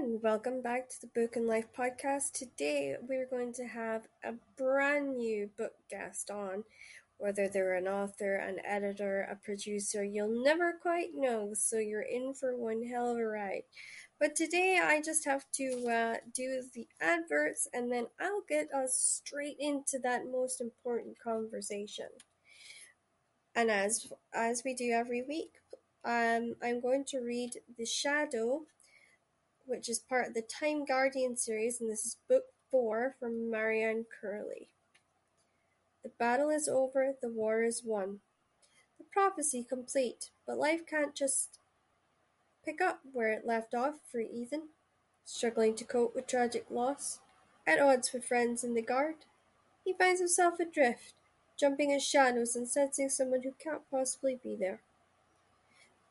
welcome back to the Book and Life podcast. Today we're going to have a brand new book guest on. Whether they're an author, an editor, a producer, you'll never quite know, so you're in for one hell of a ride. But today I just have to uh, do the adverts and then I'll get us straight into that most important conversation. And as as we do every week, um, I'm going to read The Shadow which is part of the Time Guardian series, and this is book four from Marianne Curley. The battle is over, the war is won. The prophecy complete, but life can't just pick up where it left off for Ethan, struggling to cope with tragic loss. At odds with friends in the guard, he finds himself adrift, jumping in shadows and sensing someone who can't possibly be there.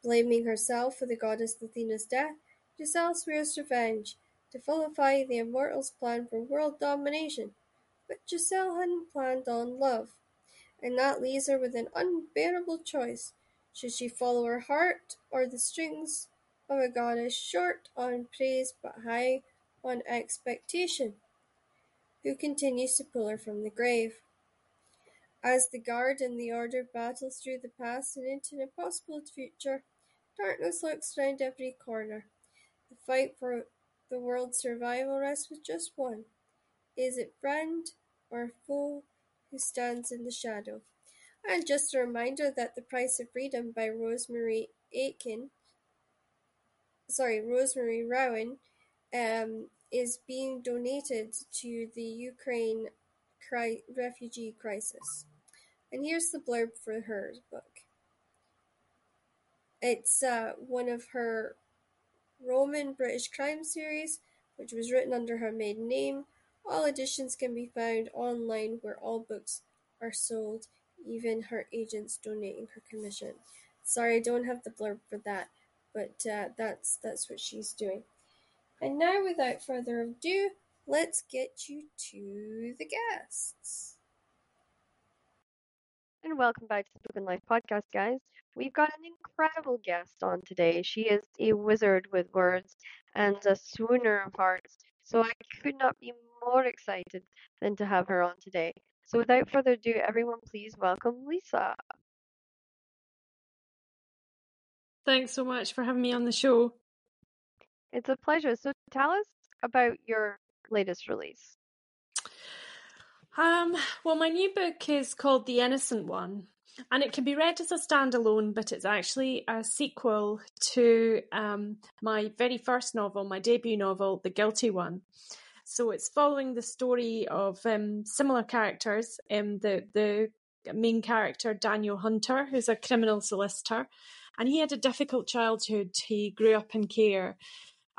Blaming herself for the goddess Athena's death, Giselle swears revenge, to vilify the Immortals' plan for world domination, but Giselle hadn't planned on love, and that leaves her with an unbearable choice. Should she follow her heart, or the strings of a goddess short on praise but high on expectation, who continues to pull her from the grave? As the Guard and the Order battle through the past and into an impossible future, darkness lurks round every corner. The fight for the world's survival rests with just one: is it friend or foe who stands in the shadow? And just a reminder that The Price of Freedom by Rosemary Aitken, sorry, Rosemary Rowan, um, is being donated to the Ukraine cri- refugee crisis. And here's the blurb for her book. It's uh, one of her Roman British crime series, which was written under her maiden name. All editions can be found online where all books are sold, even her agents donating her commission. Sorry, I don't have the blurb for that, but uh, that's that's what she's doing. And now, without further ado, let's get you to the guests. And welcome back to the Book and Life podcast, guys. We've got an incredible guest on today. She is a wizard with words and a swooner of hearts. So I could not be more excited than to have her on today. So without further ado, everyone, please welcome Lisa. Thanks so much for having me on the show. It's a pleasure. So tell us about your latest release. Um, well, my new book is called The Innocent One, and it can be read as a standalone, but it's actually a sequel to um, my very first novel, my debut novel, The Guilty One. So it's following the story of um, similar characters. Um, the the main character, Daniel Hunter, who's a criminal solicitor, and he had a difficult childhood. He grew up in care,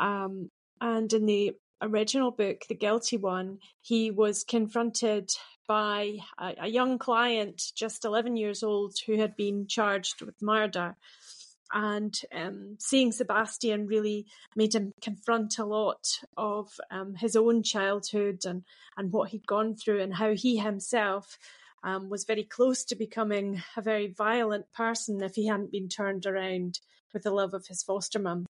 um, and in the original book, The Guilty One, he was confronted by a, a, young client, just 11 years old, who had been charged with murder. And um, seeing Sebastian really made him confront a lot of um, his own childhood and, and what he'd gone through, and how he himself um, was very close to becoming a very violent person if he hadn't been turned around with the love of his foster mum.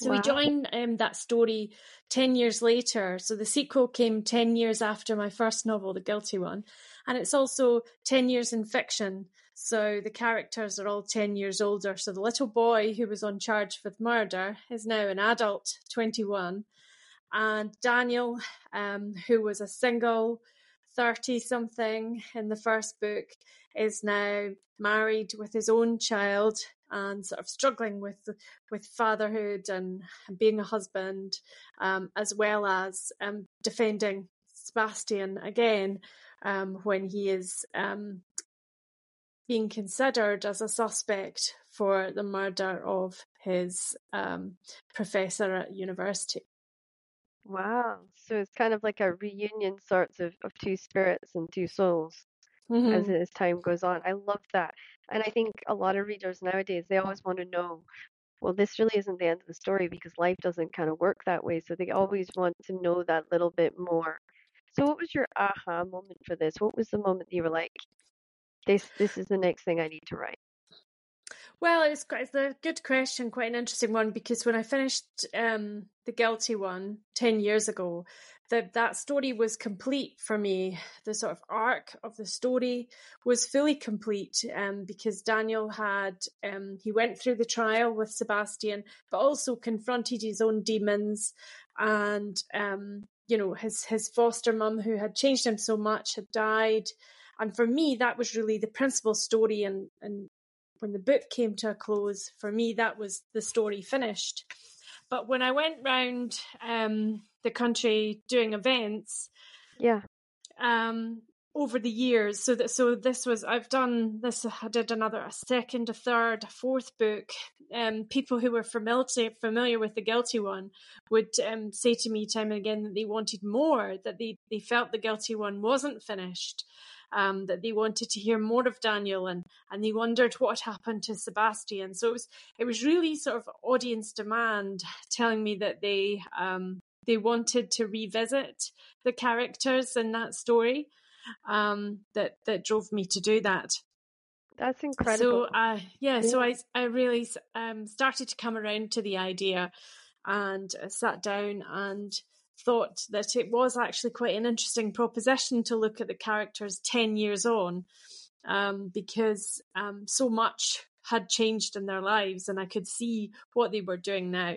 So wow. we join um, that story 10 years later. So the sequel came 10 years after my first novel, The Guilty One. And it's also 10 years in fiction. So the characters are all 10 years older. So the little boy who was on charge with murder is now an adult, 21. And Daniel, um, who was a single 30 something in the first book, is now married with his own child and sort of struggling with with fatherhood and, being a husband, um, as well as um, defending Sebastian again um, when he is um, being considered as a suspect for the murder of his um, professor at university. Wow. So it's kind of like a reunion sorts of, of two spirits and two souls mm-hmm. as, as time goes on. I love that. And I think a lot of readers nowadays, they always want to know, well, this really isn't the end of the story because life doesn't kind of work that way. So they always want to know that little bit more. So what was your aha moment for this? What was the moment you were like, this this is the next thing I need to write? Well, it's quite it's a good question, quite an interesting one because when I finished um, the guilty one ten years ago, that that story was complete for me. The sort of arc of the story was fully complete um, because Daniel had um, he went through the trial with Sebastian, but also confronted his own demons, and um, you know his his foster mum who had changed him so much had died. And for me, that was really the principal story. And, and when the book came to a close, for me, that was the story finished. But when I went round um, the country doing events, yeah, um, over the years, so that so this was I've done this. I did another a second, a third, a fourth book. Um, people who were familiar familiar with the guilty one would um, say to me time and again that they wanted more, that they they felt the guilty one wasn't finished. Um, that they wanted to hear more of Daniel and and they wondered what happened to Sebastian. So it was it was really sort of audience demand telling me that they um, they wanted to revisit the characters in that story um, that that drove me to do that. That's incredible. So, uh, yeah, yeah, so I I really um, started to come around to the idea, and uh, sat down and thought that it was actually quite an interesting proposition to look at the characters ten years on, um, because um, so much had changed in their lives, and I could see what they were doing now.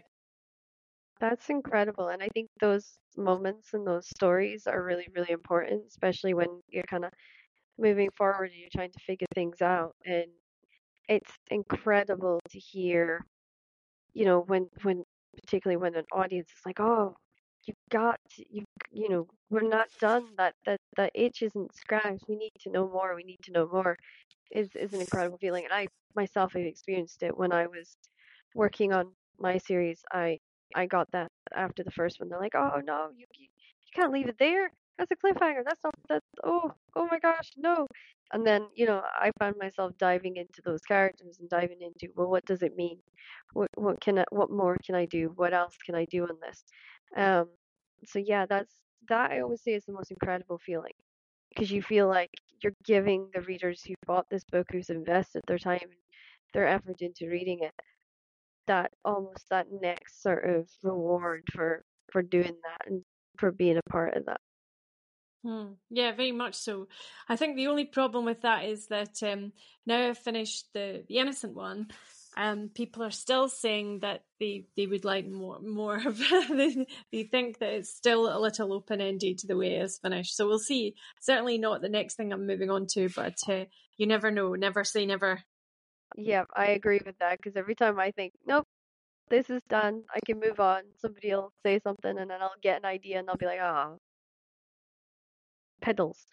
That's incredible, and I think those moments and those stories are really, really important, especially when you're kind of moving forward and you're trying to figure things out. And it's incredible to hear, you know, when when particularly when an audience is like, "Oh, you got to, you you know, we're not done. That that that itch isn't scratched. We need to know more. We need to know more." Is is an incredible feeling, and I myself have experienced it when I was working on my series. I I got that after the first one. They're like, "Oh no, you you, can't leave it there. That's a cliffhanger. That's not that. Oh oh my gosh, no." And then you know I found myself diving into those characters and diving into well, what does it mean? What what can I, what more can I do? What else can I do on this? Um, so yeah, that's that I always say is the most incredible feeling because you feel like you're giving the readers who bought this book, who's invested their time, their effort into reading it, that almost that next sort of reward for for doing that and for being a part of that. Hmm. Yeah, very much so. I think the only problem with that is that um, now I've finished the the innocent one. Um, people are still saying that they, they would like more more of they, they think that it's still a little open ended the way it's finished. So we'll see. Certainly not the next thing I'm moving on to, but uh, you never know. Never say never. Yeah, I agree with that because every time I think, nope, this is done, I can move on, somebody will say something and then I'll get an idea and I'll be like, oh, pedals.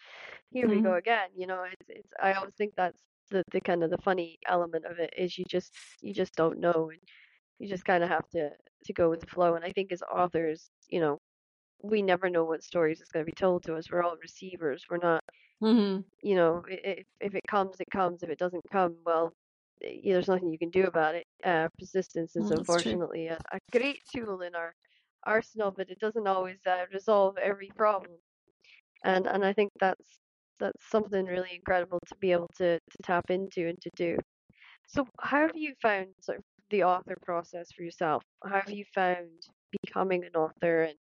Here mm-hmm. we go mm-hmm. again. You know, it's, it's, I always think that's the, the kind of the funny element of it is you just, you just don't know and you just kind of have to, to go with the flow. And I think as authors, you know, we never know what stories is going to be told to us. We're all receivers. We're not, mm-hmm. you know, if, if it comes, it comes. If it doesn't come, well, there's nothing you can do about it. Uh, persistence is unfortunately a, a, great tool in our arsenal, but it doesn't always uh, resolve every problem. And and I think that's that's something really incredible to be able to, to tap into and to do. So, how have you found sort of the author process for yourself? How have you found becoming an author and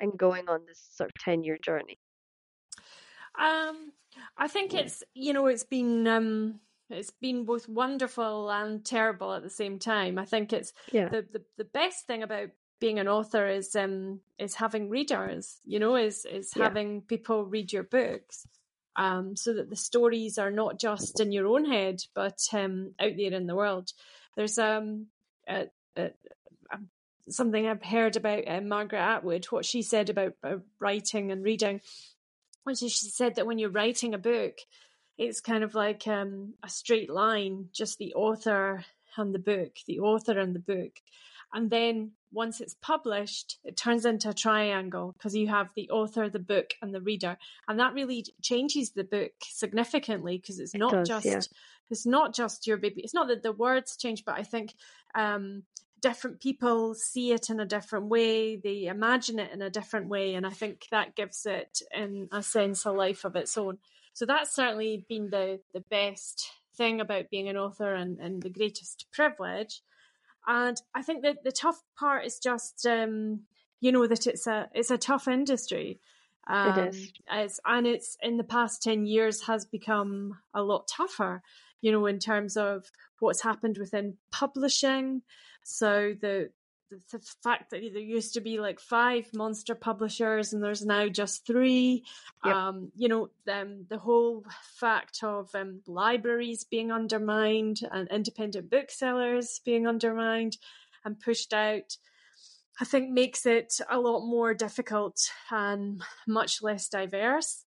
and going on this sort of ten year journey? Um, I think it's you know it's been um it's been both wonderful and terrible at the same time. I think it's yeah. the, the, the best thing about being an author is um is having readers, you know, is is yeah. having people read your books. Um, so that the stories are not just in your own head, but um, out there in the world. There's um, a, a, a, something I've heard about uh, Margaret Atwood, what she said about uh, writing and reading, which is she said that when you're writing a book, it's kind of like um, a straight line, just the author and the book, the author and the book. And then once it's published, it turns into a triangle because you have the author, the book, and the reader, and that really changes the book significantly because it's not it does, just yeah. it's not just your baby. It's not that the words change, but I think um, different people see it in a different way. They imagine it in a different way, and I think that gives it, in a sense, a life of its own. So that's certainly been the the best thing about being an author and, and the greatest privilege. And I think that the tough part is just, um, you know, that it's a it's a tough industry. Um, it is. It's, and it's in the past 10 years has become a lot tougher, you know, in terms of what's happened within publishing. So the, the, the fact that there used to be like five monster publishers and there's now just three. Yep. Um, you know, um, the whole fact of um, libraries being undermined and independent booksellers being undermined and pushed out. I think makes it a lot more difficult and much less diverse.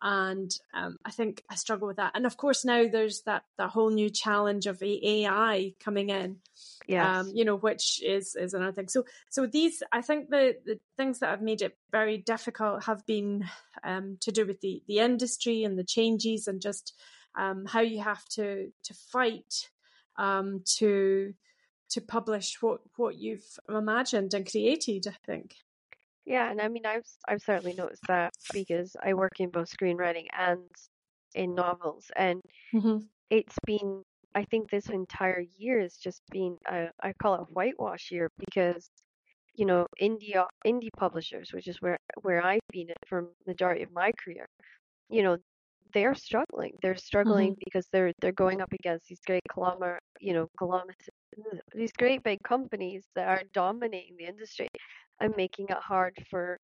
And um, I think I struggle with that. And of course, now there's that that whole new challenge of AI coming in. Yes. Um, you know, which is is another thing. So so these I think the the things that have made it very difficult have been um, to do with the the industry and the changes and just um, how you have to to fight um, to to publish what what you've imagined and created. I think. Yeah, and I mean, I've I've certainly noticed that because I work in both screenwriting and in novels, and mm-hmm. it's been I think this entire year has just been a, I call it a whitewash year because you know indie indie publishers, which is where where I've been for the majority of my career, you know they're struggling. They're struggling mm-hmm. because they're they're going up against these great conglomerate, you know, conglomerate, these great big companies that are dominating the industry and making it hard for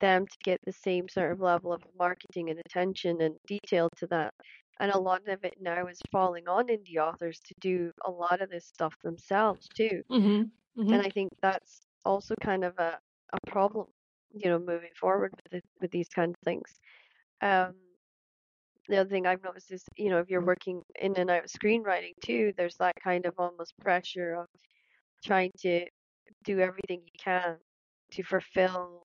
them to get the same sort of level of marketing and attention and detail to that. And a lot of it now is falling on indie authors to do a lot of this stuff themselves too. Mm-hmm. Mm-hmm. And I think that's also kind of a, a problem, you know, moving forward with with these kind of things. Um, the other thing I've noticed is, you know, if you're working in and out of screenwriting too, there's that kind of almost pressure of trying to do everything you can to fulfill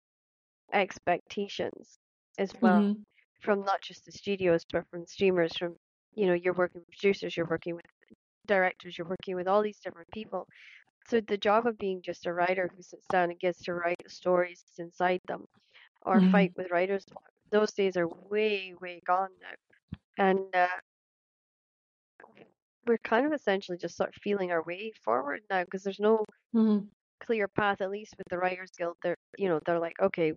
expectations as well mm-hmm. From not just the studios but from streamers from you know you're working with producers you're working with directors you're working with all these different people so the job of being just a writer who sits down and gets to write stories inside them or mm-hmm. fight with writers those days are way way gone now and uh, we're kind of essentially just sort of feeling our way forward now because there's no mm-hmm clear path, at least with the Writers Guild. They're, you know, they're like, okay,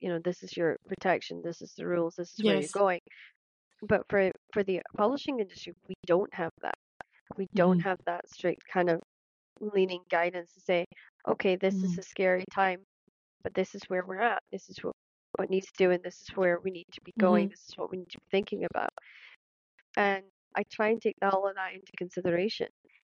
you know, this is your protection, this is the rules, this is where you're going. But for for the publishing industry, we don't have that. We don't mm-hmm. have that strict kind of leaning guidance to say, okay, this mm-hmm. is a scary time, but this is where we're at. This is what what needs to do and This is where we need to be going. Mm-hmm. This is what we need to be thinking about. And I try and take all of that into consideration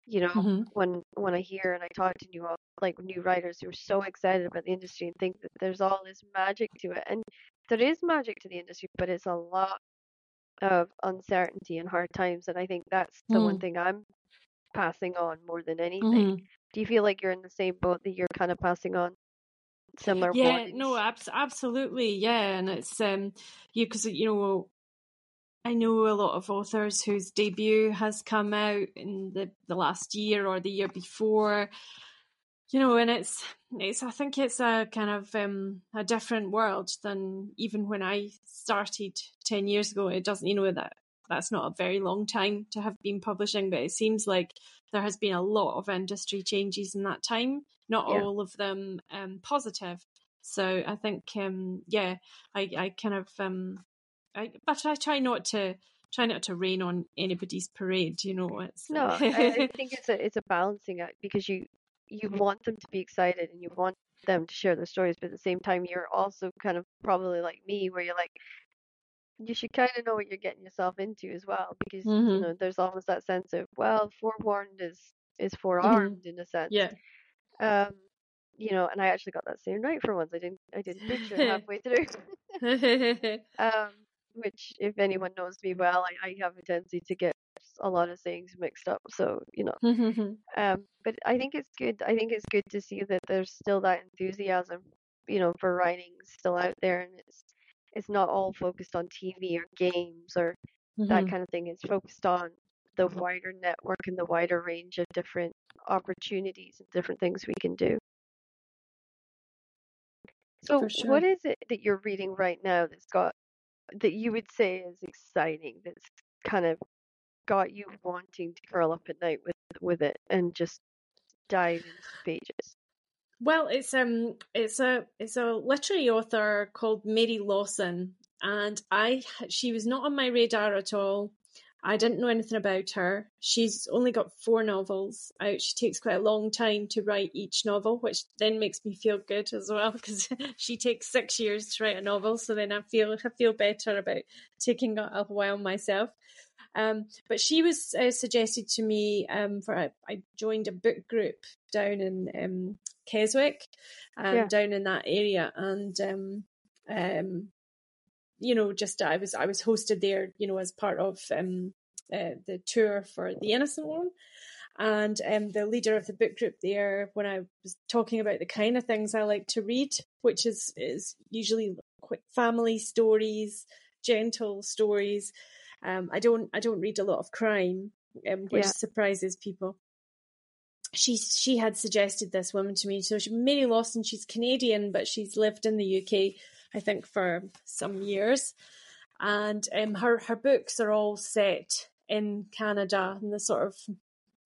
you know mm-hmm. when when i hear and i talk to new like new writers who are so excited about the industry and think that there's all this magic to it and there is magic to the industry but it's a lot of uncertainty and hard times and i think that's the mm. one thing i'm passing on more than anything mm-hmm. do you feel like you're in the same boat that you're kind of passing on similar yeah warnings? no abs- absolutely yeah and it's um you because you know I know a lot of authors whose debut has come out in the, the last year or the year before. You know, and it's it's I think it's a kind of um, a different world than even when I started ten years ago. It doesn't, you know, that that's not a very long time to have been publishing, but it seems like there has been a lot of industry changes in that time. Not yeah. all of them um, positive. So I think, um, yeah, I, I kind of um, I, but I try not to try not to rain on anybody's parade. You know, it's no. I, I think it's a it's a balancing act because you you want them to be excited and you want them to share their stories, but at the same time, you're also kind of probably like me, where you're like, you should kind of know what you're getting yourself into as well, because mm-hmm. you know there's almost that sense of well, forewarned is is forearmed mm-hmm. in a sense. Yeah. Um, you know, and I actually got that same right for once. I didn't I didn't picture halfway through. um, which if anyone knows me well, I, I have a tendency to get a lot of things mixed up. So you know, um, but I think it's good. I think it's good to see that there's still that enthusiasm, you know, for writing still out there, and it's it's not all focused on TV or games or mm-hmm. that kind of thing. It's focused on the wider network and the wider range of different opportunities and different things we can do. So, sure. what is it that you're reading right now that's got that you would say is exciting that's kind of got you wanting to curl up at night with with it and just dive into pages? Well, it's um, it's a it's a literary author called Mary Lawson, and I she was not on my radar at all. I didn't know anything about her. She's only got four novels out. She takes quite a long time to write each novel, which then makes me feel good as well because she takes six years to write a novel. So then I feel I feel better about taking a while myself. Um, but she was uh, suggested to me um, for a, I joined a book group down in um, Keswick, um, yeah. down in that area, and um, um, you know, just I was I was hosted there, you know, as part of um, uh, the tour for the Innocent One. And um, the leader of the book group there, when I was talking about the kind of things I like to read, which is is usually quick family stories, gentle stories, um, I don't I don't read a lot of crime, um, which yeah. surprises people. She she had suggested this woman to me. So she, Mary Lawson, she's Canadian, but she's lived in the UK, I think, for some years. And um, her her books are all set in Canada in the sort of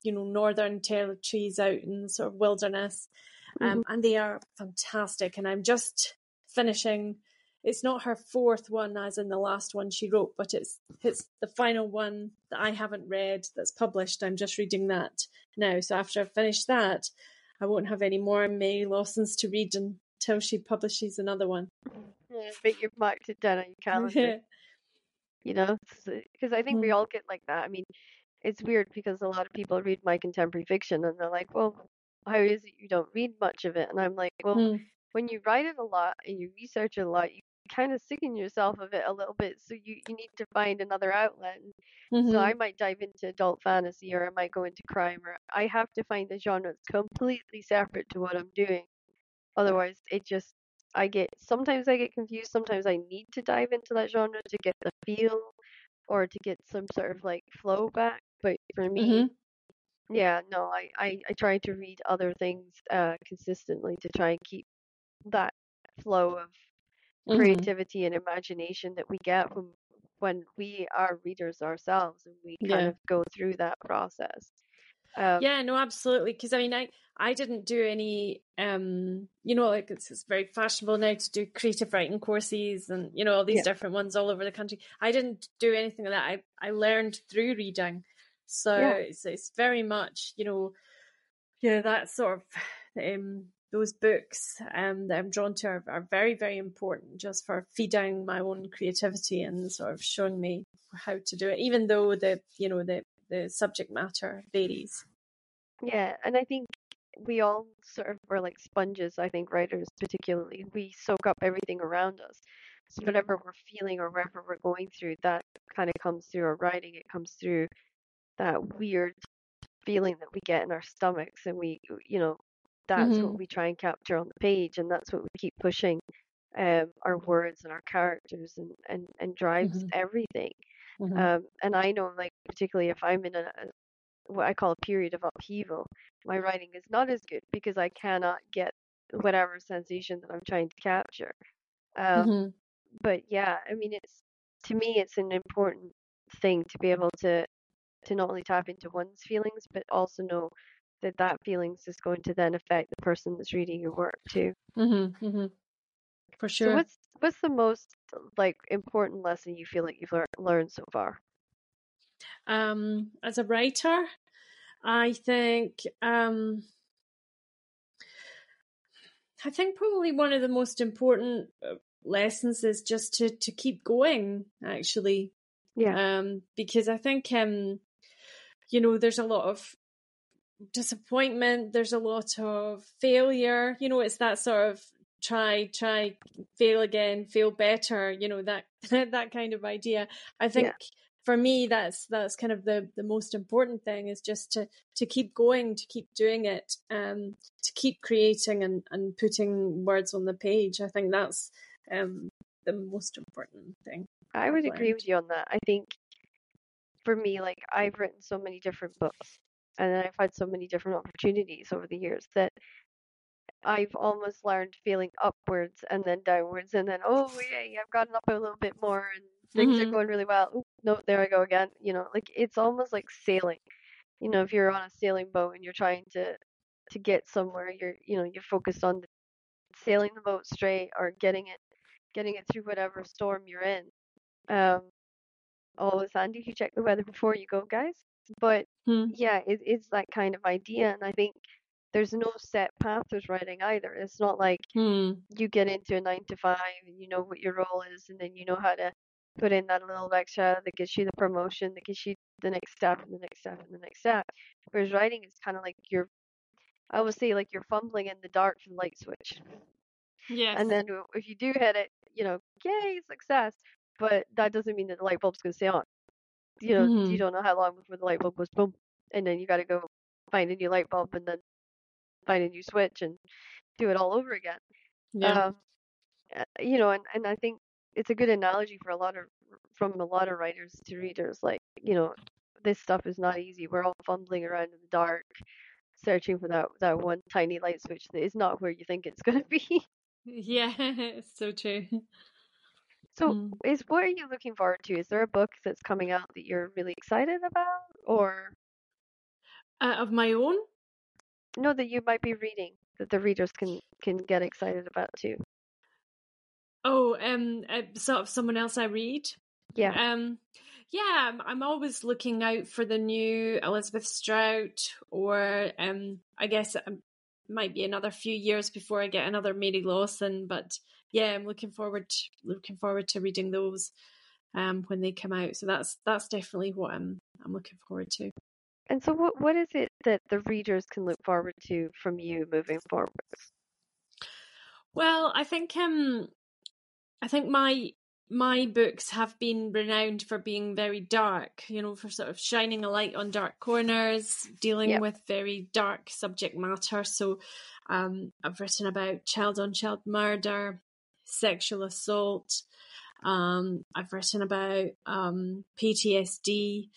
you know northern territories out in the sort of wilderness, um, mm-hmm. and they are fantastic. And I'm just finishing it's not her fourth one as in the last one she wrote, but it's it's the final one that I haven't read that's published. I'm just reading that now. So after I've finished that, I won't have any more Mary Lawson's to read until she publishes another one. Yeah, but you've marked it down on your calendar. you know, because I think we all get like that. I mean, it's weird because a lot of people read my contemporary fiction and they're like, well, how is it you don't read much of it? And I'm like, well, mm. when you write it a lot and you research it a lot, you kind of sicken yourself of it a little bit. So you, you need to find another outlet. Mm-hmm. So I might dive into adult fantasy or I might go into crime or I have to find a genre that's completely separate to what I'm doing. Otherwise, it just, I get, sometimes I get confused. Sometimes I need to dive into that genre to get the feel or to get some sort of like flow back. But for me, mm-hmm. yeah, no, I, I, I try to read other things uh, consistently to try and keep that flow of mm-hmm. creativity and imagination that we get when when we are readers ourselves and we kind yeah. of go through that process. Um, yeah, no, absolutely. Because I mean, I I didn't do any, um, you know, like it's, it's, very fashionable now to do creative writing courses and you know all these yeah. different ones all over the country. I didn't do anything like that. I I learned through reading, so yeah. it's it's very much you know, yeah, that sort of um those books um, that I'm drawn to are, are very, very important just for feeding my own creativity and sort of showing me how to do it, even though the you know the the subject matter varies. Yeah, and I think we all sort of are like sponges. I think writers, particularly, we soak up everything around us. So whatever we're feeling or whatever we're going through, that kind of comes through our writing. It comes through that weird feeling that we get in our stomachs, and we, you know, that's mm-hmm. what we try and capture on the page and that's what we keep pushing um, our words and our characters and and, and drives mm-hmm. everything mm-hmm. um, and i know like particularly if i'm in a, what i call a period of upheaval my writing is not as good because i cannot get whatever sensation that i'm trying to capture um, mm-hmm. but yeah i mean it's to me it's an important thing to be able to to not only tap into one's feelings but also know that that feelings is going to then affect the person that's reading your work too. Mm-hmm, mm-hmm. For sure. So what's what's the most like important lesson you feel like you've lear- learned so far? Um, as a writer, I think um, I think probably one of the most important uh, lessons is just to to keep going. Actually, yeah. Um, because I think um, you know, there's a lot of disappointment there's a lot of failure you know it's that sort of try try fail again feel better you know that that kind of idea. I think yeah. for me that's that's kind of the the most important thing is just to to keep going to keep doing it um to keep creating and and putting words on the page. I think that's um the most important thing i would agree with you on that. I think for me like i've written so many different books and I've had so many different opportunities over the years that I've almost learned feeling upwards and then downwards and then oh yay I've gotten up a little bit more and things mm-hmm. are going really well. Ooh, no, there I go again. You know, like it's almost like sailing. You know, if you're on a sailing boat and you're trying to to get somewhere, you're you know you're focused on sailing the boat straight or getting it getting it through whatever storm you're in. Um, always handy to check the weather before you go, guys. But Hmm. yeah, it, it's that kind of idea, and I think there's no set path with writing either. It's not like Hmm. you get into a nine to five and you know what your role is, and then you know how to put in that little extra that gets you the promotion, that gets you the next step, and the next step, and the next step. Whereas writing is kind of like you're, I would say, like you're fumbling in the dark for the light switch. Yes. And then if you do hit it, you know, yay, success. But that doesn't mean that the light bulb's going to stay on. You know, Mhm. you don't know how long before the light bulb goes boom, and then you got to go find a new light bulb and then find a new switch and do it all over again. yeah. Um, uh, you know, and, and I think it's a good analogy for a lot of from a lot of writers to readers. Like, you know, this stuff is not easy. We're all fumbling around in the dark, searching for that that one tiny light switch that is not where you think it's going to be. Yeah, it's so true. So, Mm. is what are you looking forward to? Is there a book that's coming out that you're really excited about, or Uh, of my own? No, that you might be reading that the readers can can get excited about too? Oh, um, uh, sort of someone else I read. Yeah, Um, yeah, I'm, I'm always looking out for the new Elizabeth Strout, or um, I guess it might be another few years before I get another Mary Lawson. But yeah, I'm looking forward looking forward to reading those um when they come out. So that's that's definitely what I'm I'm looking forward to. and so what what is it that the readers can look forward to from you moving forward? Well, I think um I think my my books have been renowned for being very dark, you know, for sort of shining a light on dark corners, dealing Yep. with very dark subject matter. So um I've written about child on child murder, sexual assault, um I've written about um PTSD,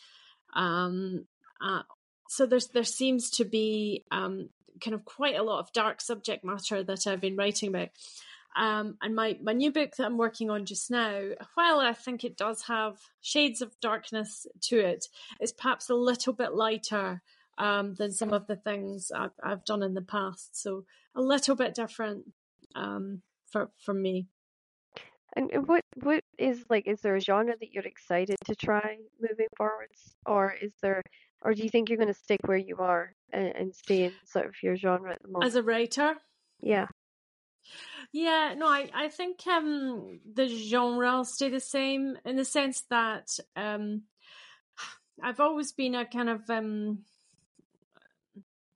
um uh, so there's there seems to be um kind of quite a lot of dark subject matter that I've been writing about. Um, and my, my new book that I'm working on just now, while I think it does have shades of darkness to it, it's perhaps a little bit lighter um, than some of the things I've, I've done in the past. So a little bit different um, for for me. And what what is like? Is there a genre that you're excited to try moving forwards, or is there, or do you think you're going to stick where you are and, and stay in sort of your genre at the moment? As a writer, yeah, Yeah, no, I, I think um the genre will stay the same in the sense that um I've always been a kind of um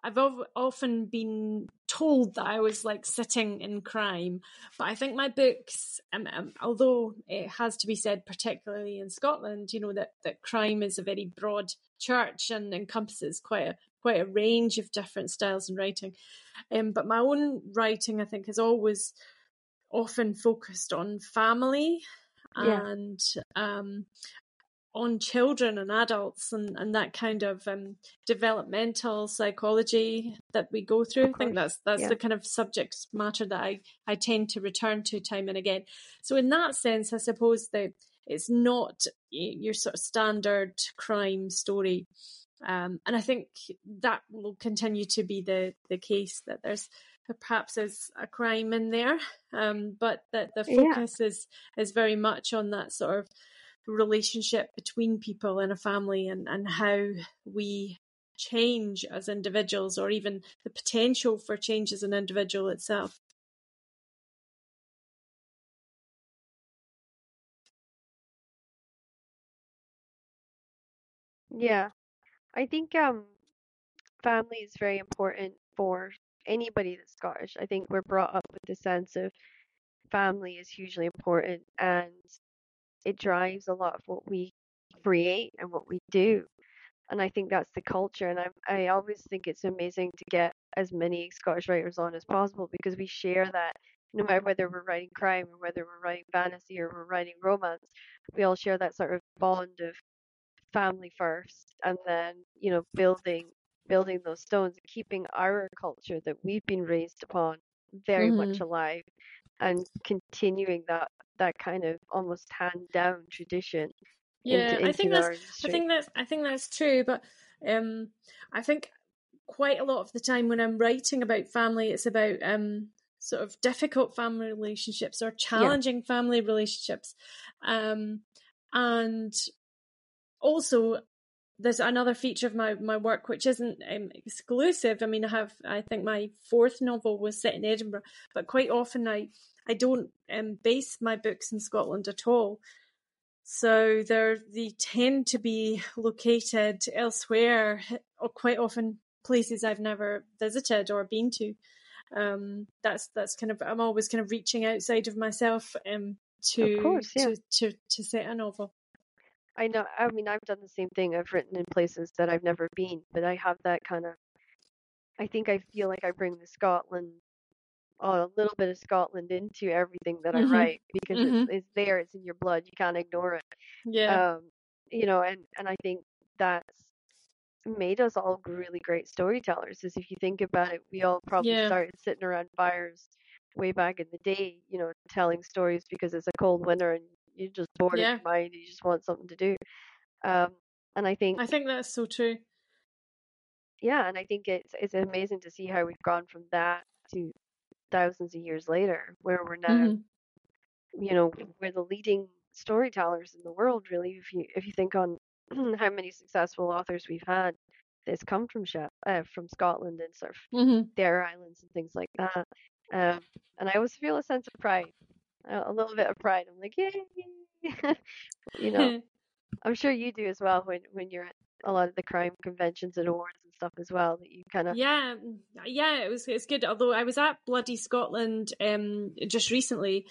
I've ov- often been told that I was like sitting in crime, but I think my books, um, um, although it has to be said, particularly in Scotland, you know that that crime is a very broad church and encompasses quite a quite a range of different styles in writing. Um, but my own writing, I think, has always often focused on family Yeah. and um, on children and adults and, and that kind of um, developmental psychology that we go through. I think that's that's yeah. the kind of subject matter that I, I tend to return to time and again. So in that sense, I suppose that it's not your sort of standard crime story. Um, and I think that will continue to be the, the case that there's perhaps is a crime in there, um, but that the Yeah. focus is is very much on that sort of relationship between people in a family and, and how we change as individuals or even the potential for change as an individual itself. yeah. I think um family is very important for anybody that's Scottish. I think we're brought up with the sense of family is hugely important and it drives a lot of what we create and what we do. And I think that's the culture. And I I always think it's amazing to get as many Scottish writers on as possible because we share that no matter whether we're writing crime or whether we're writing fantasy or we're writing romance, we all share that sort of bond of family first and then, you know, building building those stones and keeping our culture that we've been raised upon very much mm-hmm. alive and continuing that that kind of almost hand down tradition Yeah, into, into I think that's industry. I think that's I think that's true, but um, I think quite a lot of the time when I'm writing about family, it's about um, sort of difficult family relationships or challenging yeah. family relationships, um, and also there's another feature of my, my work which isn't um, exclusive. I mean, I have I think my fourth novel was set in Edinburgh, but quite often I I don't um, base my books in Scotland at all. So they they tend to be located elsewhere, or quite often places I've never visited or been to. Um, that's that's kind of I'm always kind of reaching outside of myself um, to, of course, yeah. to to to set a novel. I know. I mean, I've done the same thing. I've written in places that I've never been, but I have that kind of. I think I feel like I bring the Scotland, a little bit of Scotland into everything that Mhm. I write because Mhm. it's it's there. It's in your blood. You can't ignore it. Yeah, Um, you know, and and I think that's made us all really great storytellers. Is if you think about it, we all probably Yeah. started sitting around fires way back in the day, you know, telling stories because it's a cold winter and you're just bored in your mind. You just want something to do. Um, and I think I think that's so true. yeah, and I think it's it's amazing to see how we've gone from that to thousands of years later, where we're now, Mhm. you know, we're the leading storytellers in the world. Really, if you if you think on how many successful authors we've had, that's come from uh, from Scotland and sort of Mhm. their islands and things like that. Um, and I always feel a sense of pride, a, little bit of pride. I'm like, yay! you know, I'm sure you do as well when when you're at a lot of the crime conventions and awards and stuff as well. That you kind of Yeah, mm, yeah, it was it's good. Although I was at Bloody Scotland um just recently,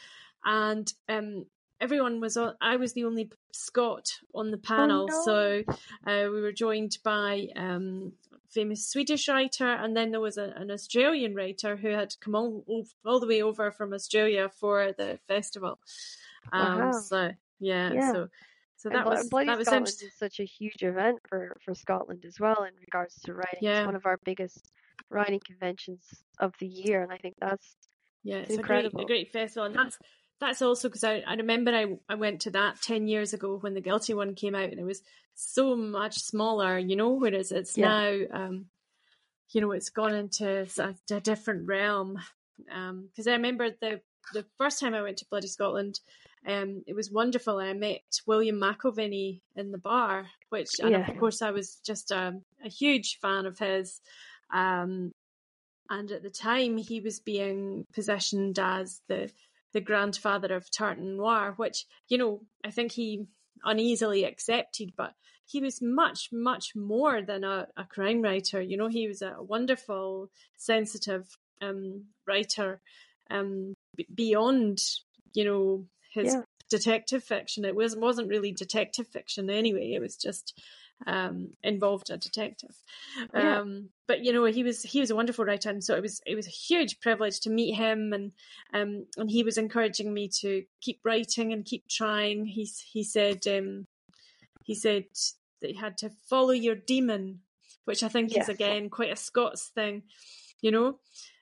and um everyone was on. I was the only Scot on the panel, no. so uh, we were joined by um famous Swedish writer, and then there was a, an Australian writer who had come all all the way over from Australia for the festival. Um, Wow. so yeah, Yeah. so so that Blo- was Bloody that was Scotland interesting. is such a huge event for for Scotland as well in regards to writing. Yeah. It's one of our biggest writing conventions of the year, and I think that's Yeah, It's it's, a great, incredible. a great festival, and that's that's also because I, I remember I I went to that ten years ago when the Guilty one came out, and it was so much smaller, you know. Whereas it's Yeah. now, um, you know, it's gone into a different realm. Because I remember the the first time I went to Bloody Scotland, um, it was wonderful. I met William McIlvanney in the bar, which, and Yeah. of course, I was just a, a huge fan of his. Um, and at the time, he was being positioned as the the grandfather of Tartan Noir, which you know I think he uneasily accepted, but he was much much more than a, a crime writer. You know, he was a wonderful, sensitive um, writer um, b- beyond you know his Yeah. detective fiction. It was wasn't really detective fiction anyway. It was just um, involved a detective. Yeah. Um, but you know, he was he was a wonderful writer, and so it was it was a huge privilege to meet him, and um, and he was encouraging me to keep writing and keep trying. He he said um, he said that you had to follow your demon, which I think Yes. is again quite a Scots thing, you know.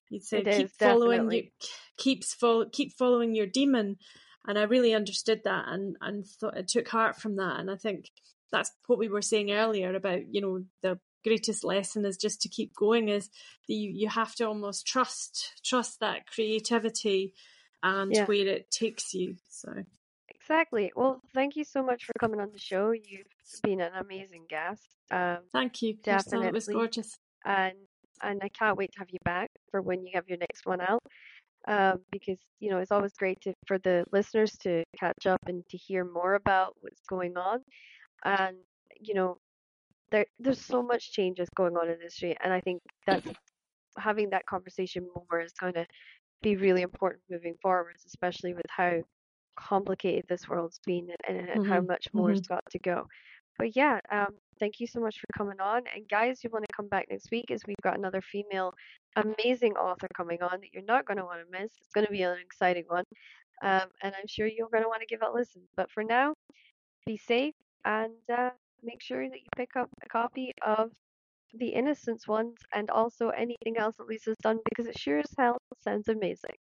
He said It keep is, following you keeps follow keep following your demon, and I really understood that and and thought I took heart from that, and I think that's what we were saying earlier about you know the greatest lesson is just to keep going is that you, you have to almost trust trust that creativity and Yeah. where it takes you so Exactly. Well, thank you so much for coming on the show. You've been an amazing guest. Um, thank you Crystal it was gorgeous and and I can't wait to have you back for when you have your next one out. Um, because you know it's always great to for the listeners to catch up and to hear more about what's going on. And you know, there there's so much changes going on in the industry, and I think that's having that conversation more is going to be really important moving forwards, especially with how complicated this world's been and, and how Mhm, much more has mhm. got to go. But yeah, um, thank you so much for coming on. And guys, you want to come back next week as we've got another female amazing author coming on that you're not going to want to miss. It's going to be an exciting one. Um, and I'm sure you're going to want to give it a listen. But for now, be safe and uh, make sure that you pick up a copy of the Innocence ones and also anything else that Lisa's done because it sure as hell sounds amazing.